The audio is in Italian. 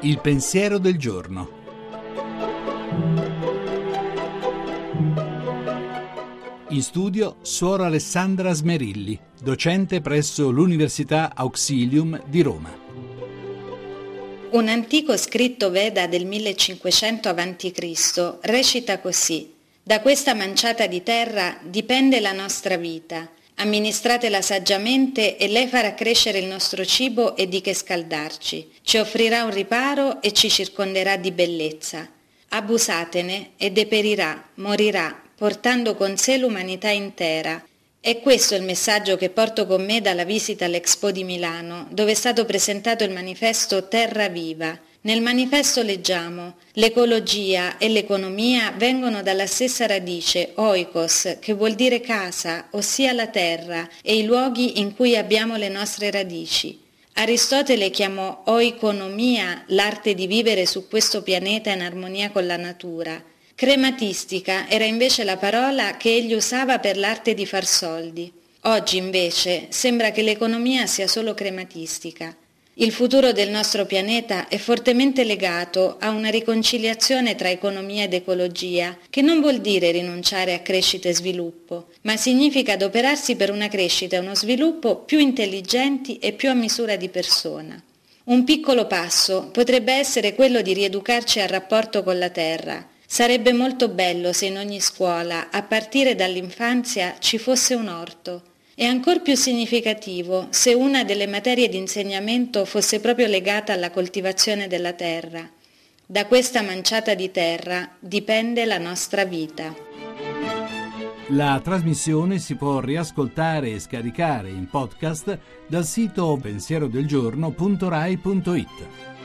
Il pensiero del giorno. In studio Suora Alessandra Smerilli, docente presso l'Università Auxilium di Roma. Un antico scritto Veda del 1500 a.C. recita così: Da questa manciata di terra dipende la nostra vita. Amministratela saggiamente e lei farà crescere il nostro cibo e di che scaldarci. Ci offrirà un riparo e ci circonderà di bellezza. Abusatene e deperirà, morirà, portando con sé l'umanità intera. È questo il messaggio che porto con me dalla visita all'Expo di Milano, dove è stato presentato il manifesto Terra Viva, nel manifesto leggiamo l'ecologia e l'economia vengono dalla stessa radice, oikos, che vuol dire casa, ossia la terra e i luoghi in cui abbiamo le nostre radici. Aristotele chiamò oikonomia l'arte di vivere su questo pianeta in armonia con la natura. Crematistica era invece la parola che egli usava per l'arte di far soldi. Oggi invece sembra che l'economia sia solo crematistica. Il futuro del nostro pianeta è fortemente legato a una riconciliazione tra economia ed ecologia, che non vuol dire rinunciare a crescita e sviluppo, ma significa adoperarsi per una crescita e uno sviluppo più intelligenti e più a misura di persona. Un piccolo passo potrebbe essere quello di rieducarci al rapporto con la Terra. Sarebbe molto bello se in ogni scuola, a partire dall'infanzia, ci fosse un orto è ancora più significativo se una delle materie di insegnamento fosse proprio legata alla coltivazione della terra. Da questa manciata di terra dipende la nostra vita. La trasmissione si può riascoltare e scaricare in podcast dal sito pensierodelgiorno.rai.it.